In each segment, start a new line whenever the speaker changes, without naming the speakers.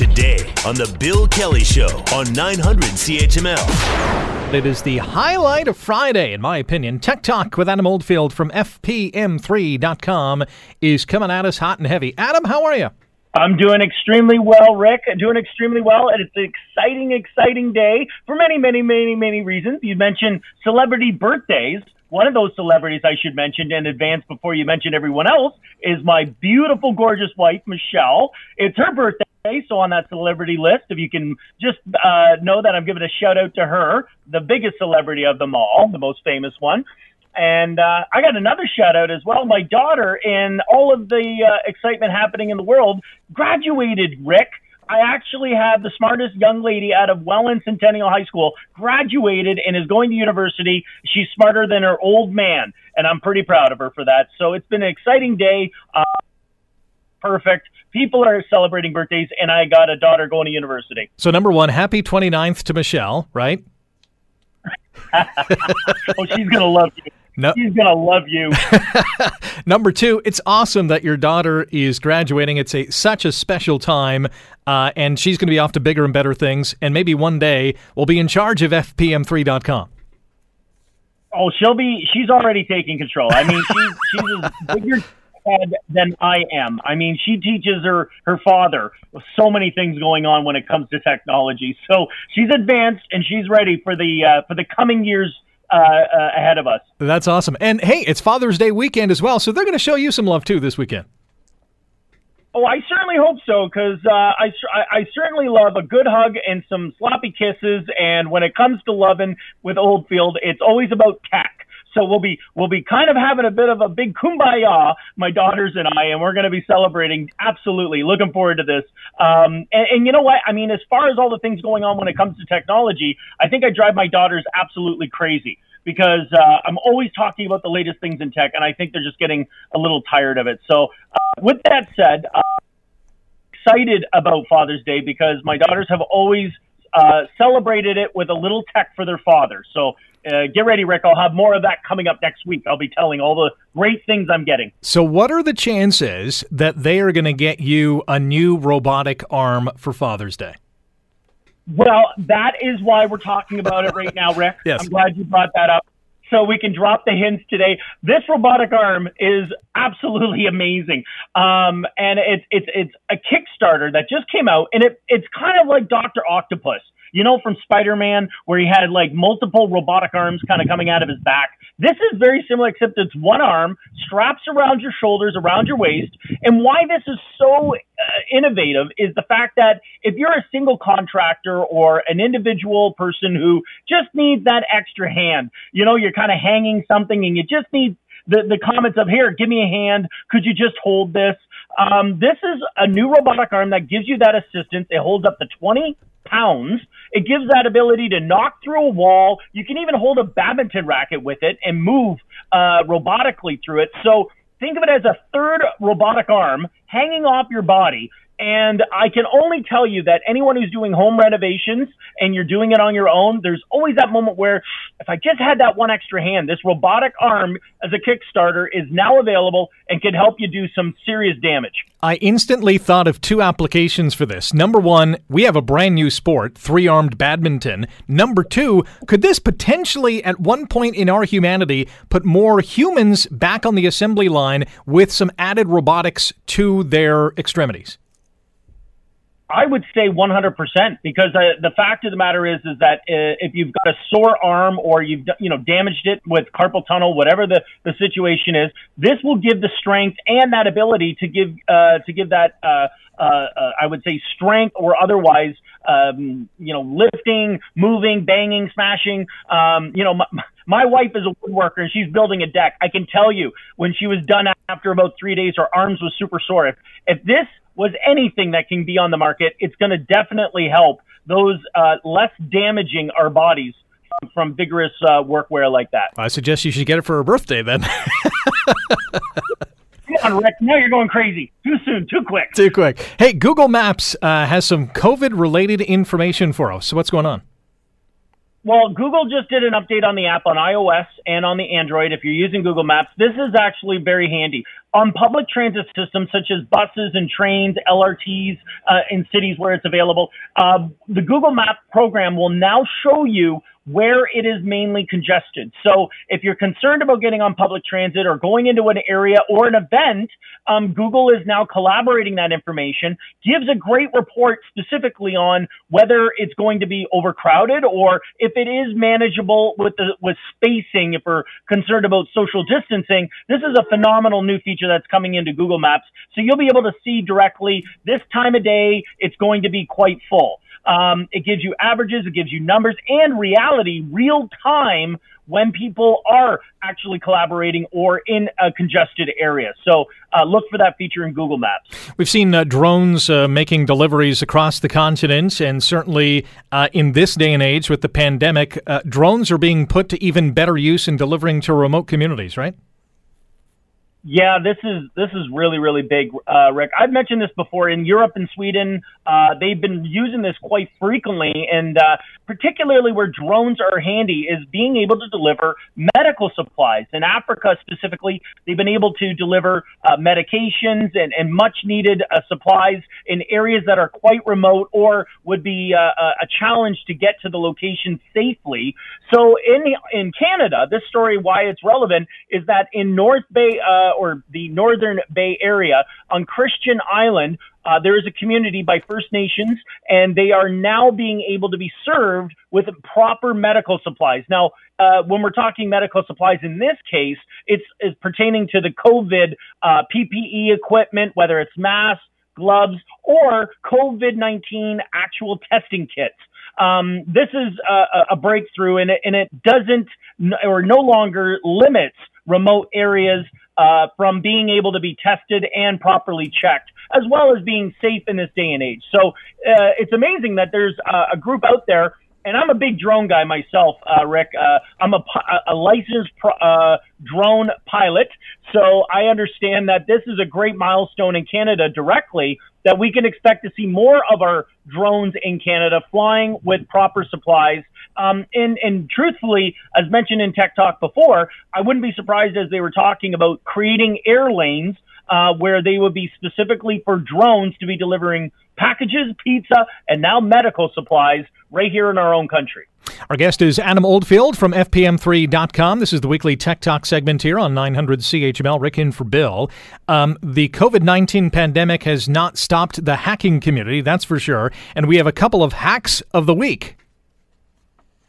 today on The Bill Kelly Show on 900 CHML.
It is the highlight of Friday, in my opinion. Tech Talk with Adam Oldfield from FPM3.com is coming at us hot and heavy. Adam, how are you?
I'm doing extremely well, Rick. Doing extremely well, and it's an exciting, exciting day for many, many, many, many reasons. You mentioned celebrity birthdays. One of those celebrities I should mention in advance before you mention everyone else is my beautiful, gorgeous wife, Michelle. It's her birthday, so on that celebrity list, if you can just uh, know that I'm giving a shout out to her, the biggest celebrity of them all, the most famous one. And uh, I got another shout out as well. My daughter, in all of the uh, excitement happening in the world, graduated, Rick. I actually have the smartest young lady out of Welland Centennial High School graduated and is going to university. She's smarter than her old man, and I'm pretty proud of her for that. So it's been an exciting day. Uh, perfect. People are celebrating birthdays, and I got a daughter going to university.
So, number one, happy 29th to Michelle, right?
oh, she's going to love you.
No.
She's gonna love you.
Number two, it's awesome that your daughter is graduating. It's a such a special time, uh, and she's going to be off to bigger and better things. And maybe one day we'll be in charge of FPM3.com.
Oh, she'll be. She's already taking control. I mean, she's she's a bigger head than I am. I mean, she teaches her her father so many things going on when it comes to technology. So she's advanced and she's ready for the uh, for the coming years uh, uh, ahead of us.
That's awesome. And hey, it's Father's Day weekend as well, so they're going to show you some love too this weekend.
Oh, I certainly hope so because uh, I, I certainly love a good hug and some sloppy kisses. And when it comes to loving with Oldfield, it's always about tech. So we'll be we'll be kind of having a bit of a big kumbaya, my daughters and I, and we're going to be celebrating. Absolutely, looking forward to this. Um, and, and you know what? I mean, as far as all the things going on when it comes to technology, I think I drive my daughters absolutely crazy because uh, I'm always talking about the latest things in tech, and I think they're just getting a little tired of it. So, uh, with that said, uh, excited about Father's Day because my daughters have always uh, celebrated it with a little tech for their father. So uh, get ready, Rick. I'll have more of that coming up next week. I'll be telling all the great things I'm getting.
So, what are the chances that they are going to get you a new robotic arm for Father's Day?
Well, that is why we're talking about it right now, Rick.
yes.
I'm glad you brought that up. So we can drop the hints today. This robotic arm is absolutely amazing, um, and it's it's it's a Kickstarter that just came out, and it it's kind of like Doctor Octopus you know, from Spider Man, where he had like multiple robotic arms kind of coming out of his back. This is very similar, except it's one arm, straps around your shoulders, around your waist. And why this is so uh, innovative is the fact that if you're a single contractor or an individual person who just needs that extra hand, you know, you're kind of hanging something and you just need the, the comments of here, give me a hand. Could you just hold this? Um, this is a new robotic arm that gives you that assistance. It holds up to 20 pounds. It gives that ability to knock through a wall. You can even hold a badminton racket with it and move uh, robotically through it. So think of it as a third robotic arm hanging off your body and I can only tell you that anyone who's doing home renovations and you're doing it on your own, there's always that moment where if I just had that one extra hand, this robotic arm as a Kickstarter is now available and can help you do some serious damage.
I instantly thought of two applications for this. Number one, we have a brand new sport, three armed badminton. Number two, could this potentially, at one point in our humanity, put more humans back on the assembly line with some added robotics to their extremities?
I would say 100% because uh, the fact of the matter is is that uh, if you've got a sore arm or you've you know damaged it with carpal tunnel, whatever the, the situation is, this will give the strength and that ability to give uh, to give that uh, uh, uh, I would say strength or otherwise um, you know lifting, moving, banging, smashing. Um, you know. My, my wife is a woodworker and she's building a deck. I can tell you when she was done after about three days, her arms was super sore. If, if this was anything that can be on the market, it's going to definitely help those uh, less damaging our bodies from, vigorous uh, workwear like that.
I suggest you should get it for her birthday then.
Come on, Rick. Now you're going crazy. Too soon. Too quick.
Too quick. Hey, Google Maps uh, has some COVID related information for us. So, what's going on?
Well, Google just did an update on the app on iOS and on the Android. If you're using Google Maps, this is actually very handy. On public transit systems such as buses and trains, LRTs uh, in cities where it's available, uh, the Google Map program will now show you where it is mainly congested. So if you're concerned about getting on public transit or going into an area or an event, um, Google is now collaborating that information, gives a great report specifically on whether it's going to be overcrowded or if it is manageable with the with spacing. If we're concerned about social distancing, this is a phenomenal new feature that's coming into Google Maps. So you'll be able to see directly this time of day it's going to be quite full. Um, it gives you averages, it gives you numbers and reality, real time when people are actually collaborating or in a congested area. So uh, look for that feature in Google Maps.
We've seen uh, drones uh, making deliveries across the continent, and certainly uh, in this day and age with the pandemic, uh, drones are being put to even better use in delivering to remote communities, right?
Yeah, this is this is really really big, uh, Rick. I've mentioned this before. In Europe and Sweden, uh, they've been using this quite frequently, and uh, particularly where drones are handy is being able to deliver medical supplies. In Africa specifically, they've been able to deliver uh, medications and, and much needed uh, supplies in areas that are quite remote or would be uh, a challenge to get to the location safely. So in in Canada, this story why it's relevant is that in North Bay or the Northern Bay area on Christian Island, uh, there is a community by First Nations, and they are now being able to be served with proper medical supplies. Now, uh, when we're talking medical supplies in this case, it's, it's pertaining to the COVID uh, PPE equipment, whether it's masks, gloves, or COVID 19 actual testing kits. Um, this is a, a breakthrough, and it, and it doesn't or no longer limits remote areas uh, from being able to be tested and properly checked, as well as being safe in this day and age. So uh, it's amazing that there's a group out there and I'm a big drone guy myself, uh, Rick. Uh, I'm a, a licensed pro, uh, drone pilot, so I understand that this is a great milestone in Canada directly that we can expect to see more of our drones in Canada flying with proper supplies. Um, and, and truthfully, as mentioned in Tech Talk before, I wouldn't be surprised as they were talking about creating air lanes uh, where they would be specifically for drones to be delivering packages, pizza, and now medical supplies right here in our own country.
Our guest is Adam Oldfield from FPM3.com. This is the weekly Tech Talk segment here on 900 CHML. Rick in for Bill. Um, the COVID 19 pandemic has not stopped the hacking community, that's for sure. And we have a couple of hacks of the week.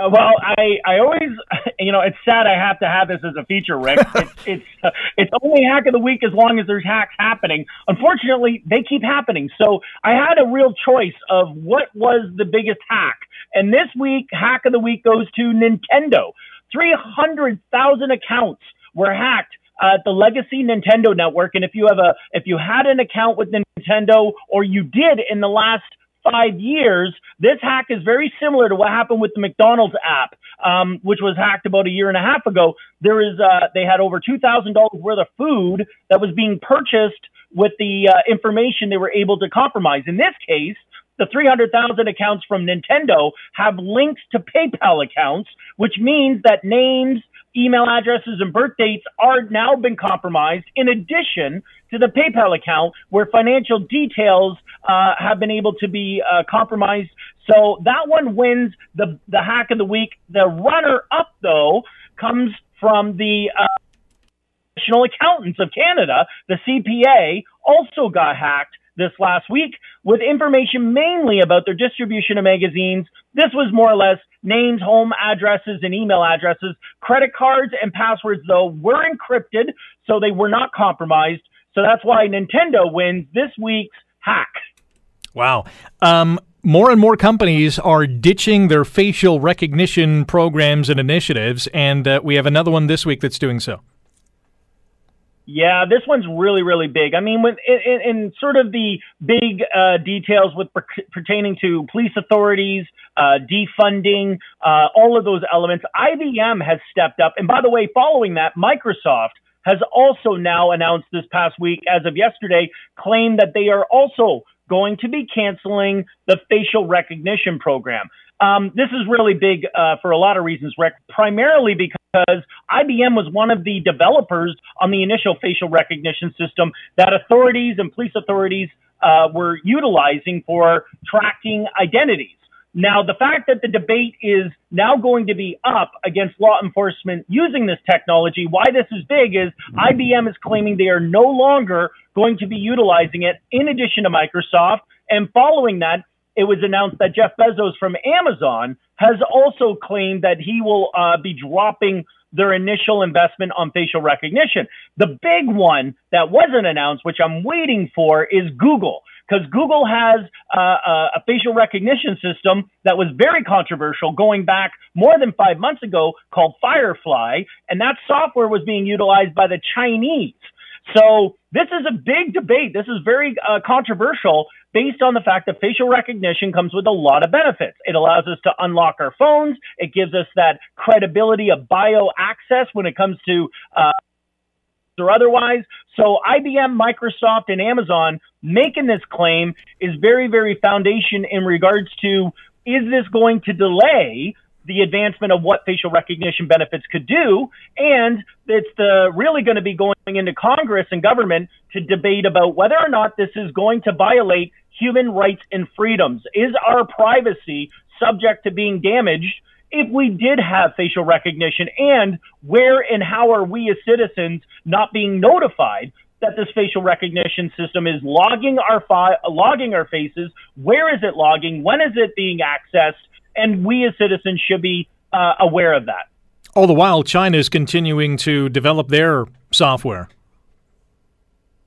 Uh, well, I, I always, you know, it's sad I have to have this as a feature, Rick. It's it's uh, it's only hack of the week as long as there's hacks happening. Unfortunately, they keep happening. So I had a real choice of what was the biggest hack, and this week, hack of the week goes to Nintendo. Three hundred thousand accounts were hacked at the legacy Nintendo network, and if you have a if you had an account with Nintendo or you did in the last five years, this hack is very similar to what happened with the McDonald's app, um, which was hacked about a year and a half ago. There is, uh, they had over two thousand dollars worth of food that was being purchased with the uh, information they were able to compromise. In this case, the 300,000 accounts from Nintendo have links to PayPal accounts, which means that names, email addresses, and birth dates are now been compromised. In addition to the PayPal account where financial details uh, have been able to be uh, compromised. So that one wins the the hack of the week. The runner up though comes from the uh, National Accountants of Canada, the CPA, also got hacked this last week with information mainly about their distribution of magazines. This was more or less names, home addresses, and email addresses. Credit cards and passwords, though, were encrypted, so they were not compromised. So that's why Nintendo wins this week's hack.
Wow. Um, more and more companies are ditching their facial recognition programs and initiatives, and uh, we have another one this week that's doing so.
Yeah, this one's really, really big. I mean, with in, in sort of the big uh, details with per- pertaining to police authorities, uh, defunding, uh, all of those elements, IBM has stepped up. And by the way, following that, Microsoft has also now announced this past week, as of yesterday, claimed that they are also going to be canceling the facial recognition program. Um, this is really big uh, for a lot of reasons, Rick. Primarily because IBM was one of the developers on the initial facial recognition system that authorities and police authorities uh, were utilizing for tracking identities. Now, the fact that the debate is now going to be up against law enforcement using this technology, why this is big is IBM is claiming they are no longer going to be utilizing it in addition to Microsoft. And following that, it was announced that Jeff Bezos from Amazon has also claimed that he will uh, be dropping their initial investment on facial recognition. The big one that wasn't announced, which I'm waiting for, is Google. Because Google has uh, uh, a facial recognition system that was very controversial going back more than five months ago called Firefly, and that software was being utilized by the Chinese. So this is a big debate. This is very uh, controversial based on the fact that facial recognition comes with a lot of benefits. It allows us to unlock our phones. It gives us that credibility of bio access when it comes to uh, or otherwise. So IBM, Microsoft, and Amazon making this claim is very, very foundation in regards to is this going to delay the advancement of what facial recognition benefits could do. And it's the, really going to be going into Congress and government to debate about whether or not this is going to violate human rights and freedoms. Is our privacy subject to being damaged if we did have facial recognition? And where and how are we as citizens not being notified that this facial recognition system is logging our fi- logging our faces? Where is it logging? When is it being accessed? And we as citizens should be uh, aware of that.
All the while, China is continuing to develop their software.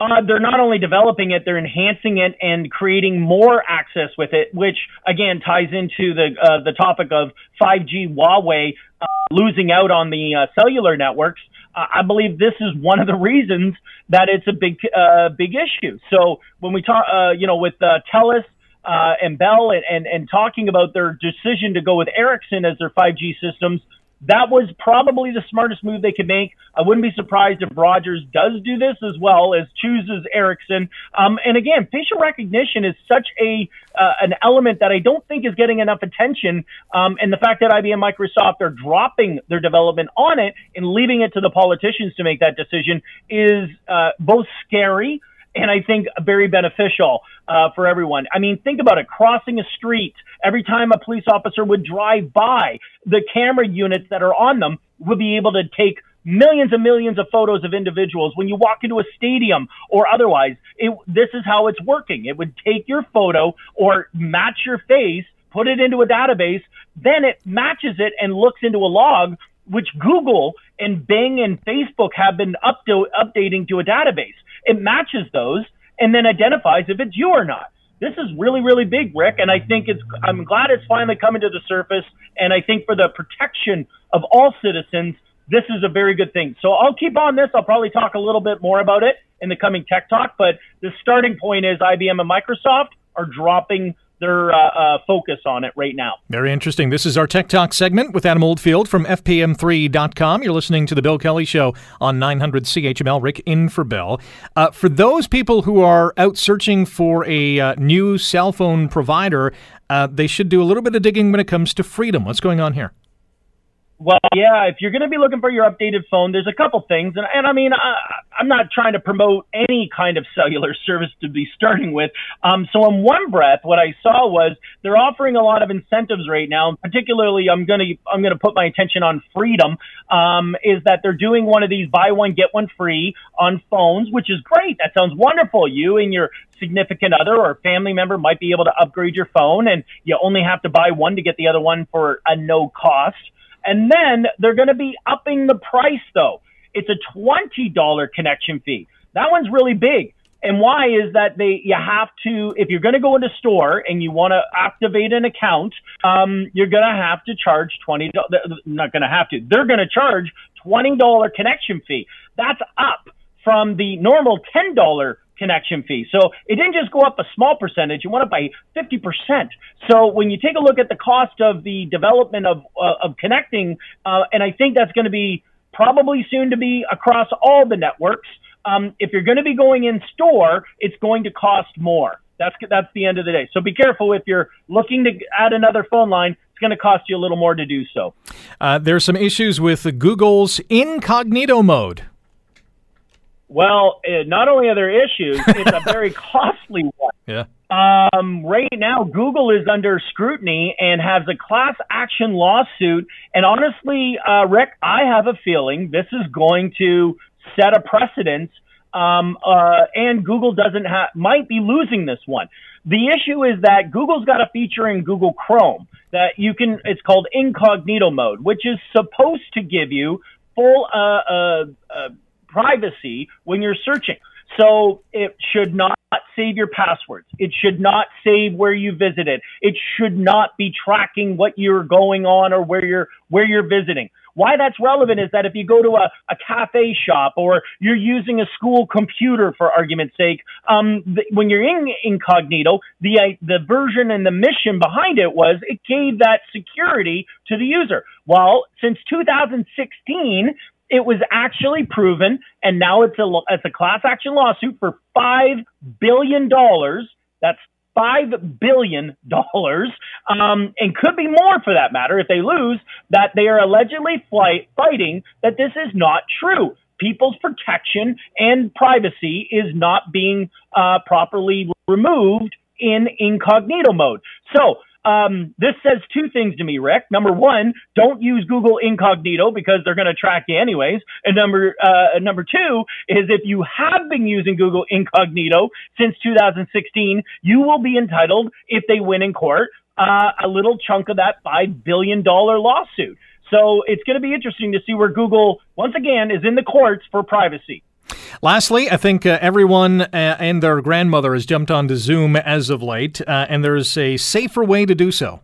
Uh, they're not only developing it, they're enhancing it and creating more access with it, which again ties into the uh, the topic of 5G Huawei uh, losing out on the uh, cellular networks. Uh, I believe this is one of the reasons that it's a big uh, big issue. So when we talk, you know, with Telus uh, and Bell and, and, and talking about their decision to go with Ericsson as their 5G systems, that was probably the smartest move they could make. I wouldn't be surprised if Rogers does do this as well as chooses Ericsson. Um, and again, facial recognition is such a uh, an element that I don't think is getting enough attention. Um, and the fact that IBM, Microsoft are dropping their development on it and leaving it to the politicians to make that decision is uh, both scary and I think very beneficial uh, for everyone. I mean, think about it: crossing a street. Every time a police officer would drive by, the camera units that are on them would be able to take millions and millions of photos of individuals. When you walk into a stadium or otherwise, it, this is how it's working. It would take your photo or match your face, put it into a database, then it matches it and looks into a log which Google and Bing and Facebook have been up to, updating to a database. It matches those and then identifies if it's you or not. This is really, really big, Rick, and I think it's. I'm glad it's finally coming to the surface, and I think for the protection of all citizens, this is a very good thing. So I'll keep on this. I'll probably talk a little bit more about it in the coming Tech Talk, but the starting point is IBM and Microsoft are dropping their uh, uh, focus on it right now.
Very interesting. This is our Tech Talk segment with Adam Oldfield from FPM3.com. You're listening to The Bill Kelly Show on 900 CHML. Rick in for Bill. Uh, for those people who are out searching for a uh, new cell phone provider, uh, they should do a little bit of digging when it comes to Freedom. What's going on here?
Well, yeah, if you're going to be looking for your updated phone, there's a couple things. And, and I mean, I, I'm not trying to promote any kind of cellular service to be starting with. Um, so in one breath, what I saw was they're offering a lot of incentives right now. Particularly, I'm going to, I'm going to put my attention on Freedom, um, is that they're doing one of these buy one, get one free on phones, which is great. That sounds wonderful. You and your significant other or family member might be able to upgrade your phone and you only have to buy one to get the other one for a no cost. And then they're going to be upping the price though. It's a $20 connection fee. That one's really big. And why is that they you have to if you're going to go into store and you want to activate an account, um, you're going to have to charge $20, Not going to have to. They're going to charge twenty dollar connection fee. That's up from the normal ten dollar connection fee. So it didn't just go up a small percentage; it went up by 50%. So when you take a look at the cost of the development of uh, of connecting, uh, and I think that's going to be probably soon to be across all the networks. Um, if you're going to be going in store, it's going to cost more. That's that's the end of the day. So be careful if you're looking to add another phone line. It's going to cost you a little more to do so.
Uh, there's some issues with Google's incognito mode.
Well, uh, not only are there issues, it's a very costly one.
Yeah.
Um, right now, Google is under scrutiny and has a class action lawsuit. And honestly, uh, Rick, I have a feeling this is going to set a precedent. Um, uh, and Google doesn't have, might be losing this one. The issue is that Google's got a feature in Google Chrome that you can, it's called incognito mode, which is supposed to give you full, uh, uh, uh privacy when you're searching. So it should not save your passwords. It should not save where you visited. It should not be tracking what you're going on or where you're where you're visiting. Why that's relevant is that if you go to a, a cafe shop or you're using a school computer for argument's sake, um, when you're in incognito, the uh, the version and the mission behind it was it gave that security to the user. Well, since 2016, it was actually proven, and now it's a it's a class action lawsuit for five billion dollars. That's five billion dollars, um, and could be more for that matter if they lose. That they are allegedly flight, fighting that this is not true. People's protection and privacy is not being uh, properly removed in incognito mode. So um, this says two things to me, Rick. Number one, don't use Google Incognito because they're going to track you anyways. And number uh, number two is if you have been using Google Incognito since 2016, you will be entitled, if they win in court, uh, a little chunk of that five billion dollar lawsuit. So it's going to be interesting to see where Google once again is in the courts for privacy.
Lastly, I think uh, everyone uh, and their grandmother has jumped onto Zoom as of late, uh, and there's a safer way to do so.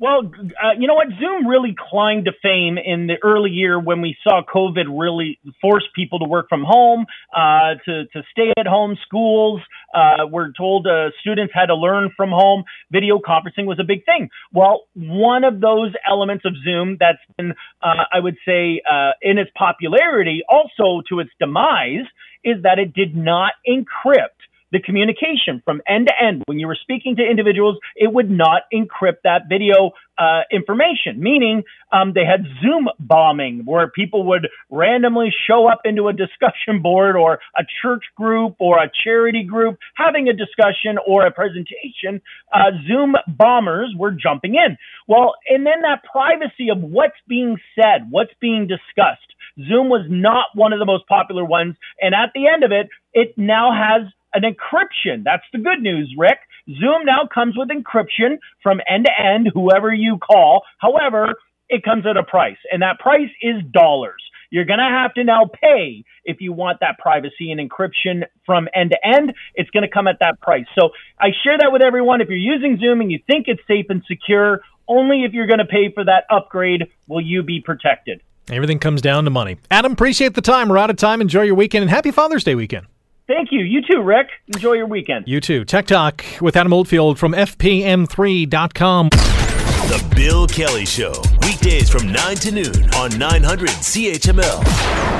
Well, uh, you know what? Zoom really climbed to fame in the early year when we saw COVID really force people to work from home, uh, to, to stay at home. Schools uh, were told uh, students had to learn from home. Video conferencing was a big thing. Well, one of those elements of Zoom that's been, uh, I would say, uh, in its popularity, also to its demise, is that it did not encrypt the communication from end to end. When you were speaking to individuals, it would not encrypt that video uh, information, meaning um, they had Zoom bombing where people would randomly show up into a discussion board or a church group or a charity group having a discussion or a presentation. Uh, Zoom bombers were jumping in. Well, and then that privacy of what's being said, what's being discussed. Zoom was not one of the most popular ones. And at the end of it, it now has an encryption. That's the good news, Rick. Zoom now comes with encryption from end to end, whoever you call. However, it comes at a price, and that price is dollars. You're going to have to now pay if you want that privacy and encryption from end to end. It's going to come at that price. So I share that with everyone. If you're using Zoom and you think it's safe and secure, only if you're going to pay for that upgrade will you be protected.
Everything comes down to money. Adam, appreciate the time. We're out of time. Enjoy your weekend and happy Father's Day weekend.
Thank you. You too, Rick. Enjoy your weekend.
You too. Tech Talk with Adam Oldfield from FPM3.com.
The Bill Kelly Show, weekdays from 9 to noon on 900 CHML.